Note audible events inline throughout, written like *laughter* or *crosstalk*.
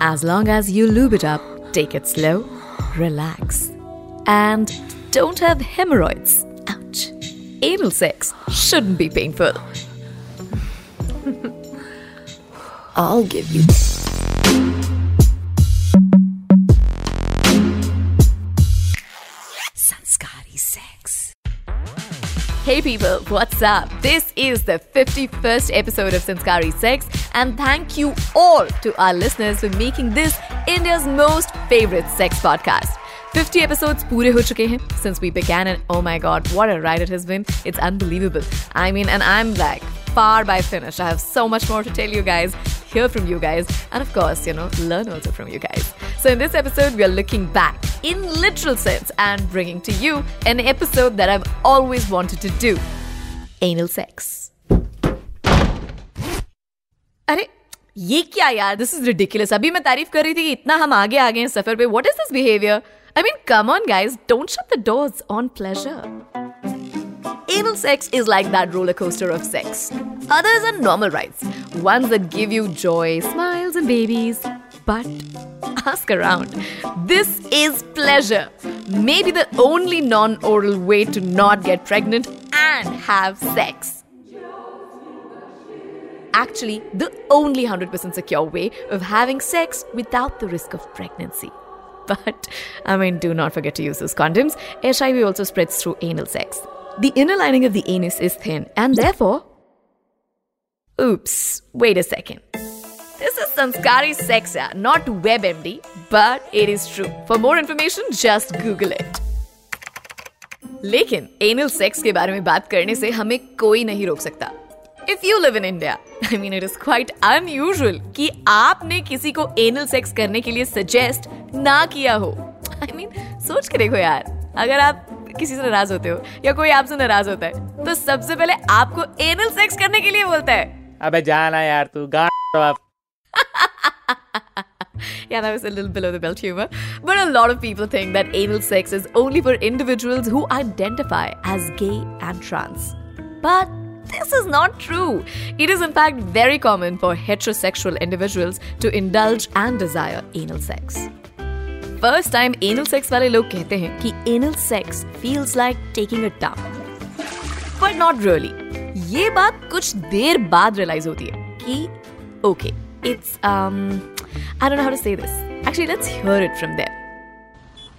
As long as you lube it up, take it slow, relax, and don't have hemorrhoids. Ouch. Anal sex shouldn't be painful. *laughs* I'll give you. Hey people, what's up? This is the 51st episode of Sanskari Sex, and thank you all to our listeners for making this India's most favorite sex podcast. 50 episodes pure ho chuke hain since we began, and oh my god, what a ride it has been! It's unbelievable. I mean, and I'm like far by finished. I have so much more to tell you guys, hear from you guys and of course you know learn also from you guys so in this episode we are looking back in literal sense and bringing to you an episode that I've always wanted to do anal sex अरे ये क्या यार this is ridiculous अभी मैं तारीफ कर रही थी कि इतना हम आगे आ गए हैं सफर पे what is this behaviour I mean come on guys don't shut the doors on pleasure Anal sex is like that roller coaster of sex. Others are normal rides, ones that give you joy, smiles, and babies. But ask around. This is pleasure. Maybe the only non oral way to not get pregnant and have sex actually the only 100% secure way of having sex without the risk of pregnancy. But, I mean, do not forget to use those condoms. HIV also spreads through anal sex. The inner lining of the anus is thin, and therefore. Oops, wait a second. This is Sanskari Sex, yeah, not WebMD, but it is true. For more information, just Google it. लेकिन anal sex के बारे में बात करने से हमें कोई नहीं रोक सकता if you live in India I mean it is quite unusual कि आपने किसी को एनल सेक्स करने के लिए सजेस्ट ना किया हो आई I मीन mean, सोच के देखो यार अगर आप किसी से नाराज़ होते हो या कोई आपसे नाराज़ होता है तो सबसे पहले आपको एनल सेक्स करने के लिए बोलता है अबे जाना यार तू गा yeah, that was a little below the belt humor. But a lot of people think that anal sex is only for individuals who identify as gay and trans. But this is not true. It is, in fact, very common for heterosexual individuals to indulge and desire anal sex. First time anal sex वाले लोग कहते हैं कि anal sex feels like taking a dump. But not really. ये बात कुछ देर बाद realise होती है कि um I don't know how to say this. Actually, let's hear it from them.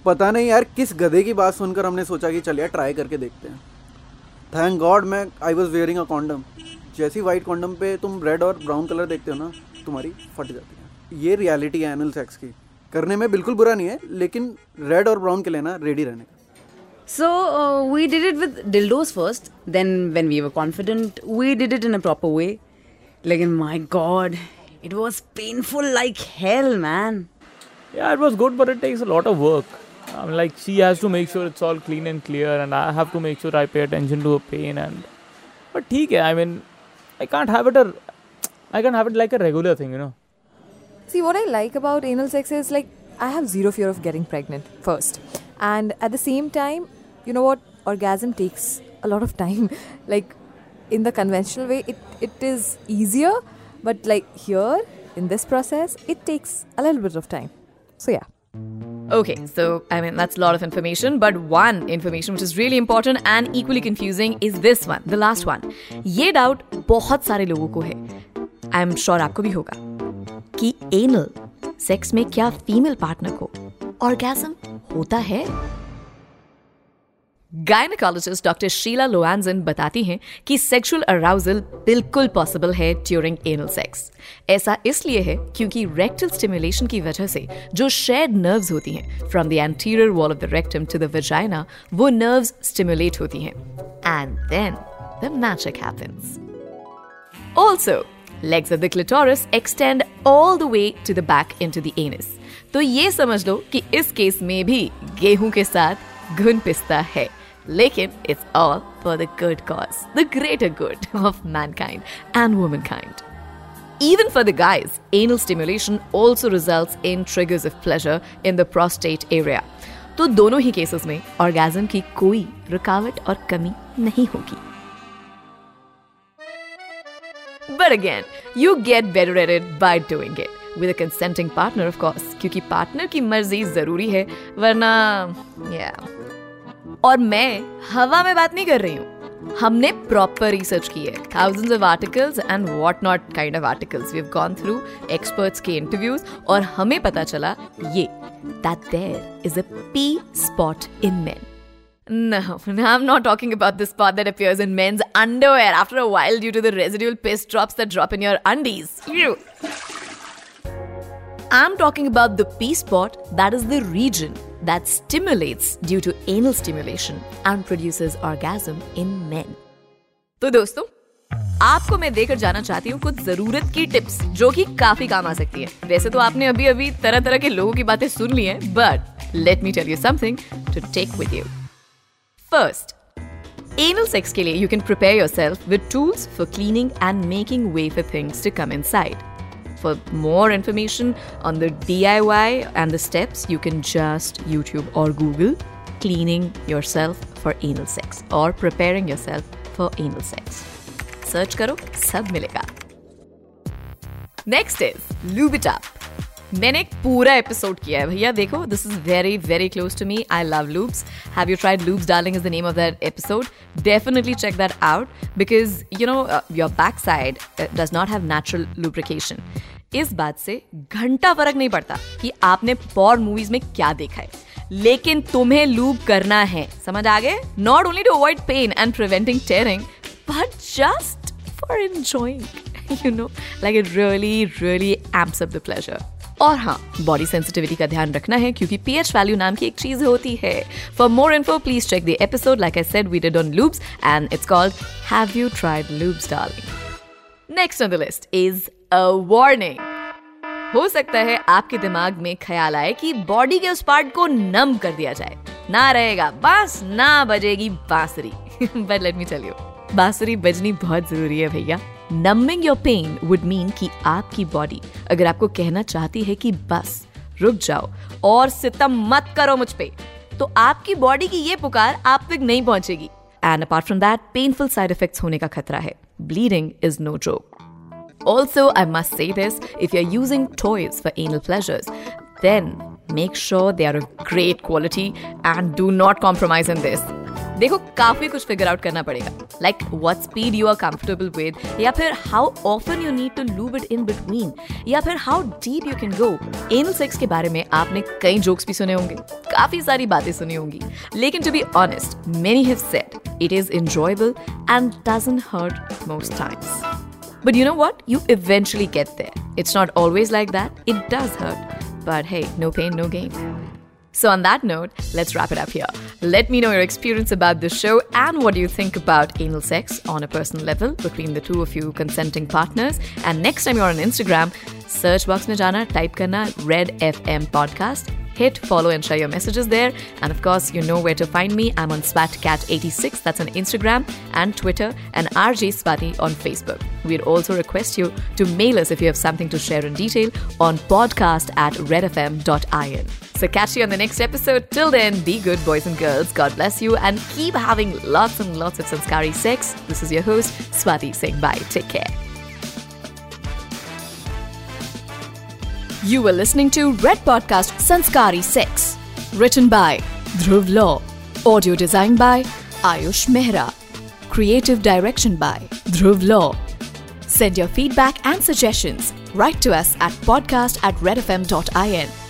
पता नहीं यार किस गधे की बात सुनकर हमने सोचा कि चल यार ट्राई करके देखते हैं। थैंक गॉड मैं I was wearing a condom जैसी वाइट कॉन्डम पे तुम रेड और ब्राउन कलर देखते हो ना तुम्हारी फट जाती है। ये रियलिटी है एनल सेक्स की। करने में बिल्कुल बुरा नहीं है लेकिन रेड और ब्राउन के लेना रेडी रहने का। So uh, we did it with dildos first. Then, when we were confident, we did it in a proper way. Like, my god, it was painful like hell, man. Yeah, it was good, but it takes a lot of work. I mean, like, she has to make sure it's all clean and clear, and I have to make sure I pay attention to her pain. And but, okay, I mean, I can't have it a, I can't have it like a regular thing, you know. See, what I like about anal sex is like I have zero fear of getting pregnant first, and at the same time, you know what? Orgasm takes a lot of time. like in the conventional way, it, it is easier. But like here, in this process, it takes a little bit of time. So yeah. Okay, so I mean, that's a lot of information, but one information which is really important and equally confusing is this one, the last one. ये doubt बहुत सारे लोगों को है आई am sure आपको भी होगा कि एनल सेक्स में क्या फीमेल पार्टनर को ऑर्गेजम होता है गायनकोलॉजिस्ट डॉक्टर शीला लोआनजन बताती हैं कि सेक्सुअल अराउजल बिल्कुल पॉसिबल है ड्यूरिंग एनल सेक्स ऐसा इसलिए है क्योंकि रेक्टल स्टिमुलेशन की वजह से जो शेड नर्व्स होती हैं from the anterior wall of the rectum to the vagina वो नर्व्स स्टिमुलेट होती हैं। And then the magic happens also legs of the clitoris extend all the way to the back into the anus. तो ये समझ लो कि इस case में भी गेहूँ के साथ घुन पिस्ता है। लेकिन it's all for the good cause, the greater good *laughs* of mankind and womankind. Even for the guys, anal stimulation also results in triggers of pleasure in the prostate area. तो दोनों ही केसेस में ऑर्गेजम की कोई रुकावट और कमी नहीं होगी But again, you get better at it by doing it. With a consenting partner of course क्योंकि पार्टनर की मर्जी जरूरी है वरना या और मैं हवा में बात नहीं कर रही हूँ हमने प्रॉपर रिसर्च की है thousands of articles and what not kind of articles we have gone through experts के इंटरव्यूज़ और हमें पता चला ये that there is a P spot in men No, I'm not talking about the spot that appears in men's underwear after a while due to the residual piss drops that drop in your undies. Ew. I'm talking about the P spot that is the region that stimulates due to anal stimulation and produces orgasm in men. तो दोस्तों, आपको मैं देकर जाना चाहती हूँ कुछ ज़रूरत की टिप्स जो कि काफ़ी काम आ सकती है। वैसे तो आपने अभी अभी तरह तरह के लोगों की बातें सुन ली है but let me tell you something to take with you first anal sex के लिए you can prepare yourself with tools for cleaning and making way for things to come inside For more information on the DIY and the steps, you can just YouTube or Google cleaning yourself for anal sex or preparing yourself for anal sex. Search karo, sab milega. Next is lube it up. मैंने एक पूरा episode किया है भैया, देखो this is very very close to me I love loops have you tried loops darling is the name of that episode definitely check that out because you know your back side does not have natural lubrication इस बात से घंटा फ़र्क नहीं पड़ता कि आपने पॉर movies में क्या देखा है। लेकिन तुम्हें लूब करना है। समझ आ गए? Not only to avoid pain and preventing tearing but just for enjoying you know like it really really amps up the pleasure और हाँ बॉडी सेंसिटिविटी का ध्यान रखना है क्योंकि पीएच वैल्यू नाम की एक चीज़ होती है। For more info please check the episode like I said we did on loops and it's called have you tried loops darling next on the list is a warning हो सकता है आपके दिमाग में ख्याल आए कि बॉडी के उस पार्ट को नम कर दिया जाए। ना रहेगा। बस ना बजेगी बांसुरी। But let me tell you बांसुरी बजनी बहुत ज़रूरी है भैया। Numbing your pain would mean कि आपकी बॉडी अगर आपको कहना चाहती है कि बस रुक जाओ और सितम मत करो मुझ पे तो आपकी बॉडी की ये पुकार आप तक नहीं पहुंचेगी। And apart from that painful side effects होने का खतरा है। Bleeding is no joke Also, I must say this if you're using toys for anal pleasures, then make sure they are of great quality and do not compromise in this. देखो काफ़ी कुछ figure out करना पड़ेगा। Like what speed you are comfortable with या फिर how often you need to lube it in between या फिर how deep you can go anal sex के बारे में आपने कई जोक्स भी सुने होंगे काफी सारी बातें सुनी होंगी लेकिन to be honest many have said it is enjoyable and doesn't hurt most times But you know what? You eventually get there. It's not always like that. It does hurt. But hey, no pain, no gain. So, on that note, let's wrap it up here. Let me know your experience about this show and what you think about anal sex on a personal level between the two of you consenting partners. And next time you're on Instagram, search box mein jana, type karna Red FM podcast. Hit follow and share your messages there. And of course, you know where to find me. I'm on SwatCat86, that's on Instagram and Twitter, and RJ Swati on Facebook. We'd also request you to mail us if you have something to share in detail on podcast at redfm.in. So catch you on the next episode. Till then, be good, boys and girls. God bless you and keep having lots and lots of sanskari sex. This is your host, Swati saying bye. Take care. You were listening to Red Podcast Sanskari Sex. Written by Dhruv Lau. Audio designed by Aayush Mehra. Creative direction by Dhruv Lau. Send your feedback and suggestions. Write to us at podcast at redfm.in.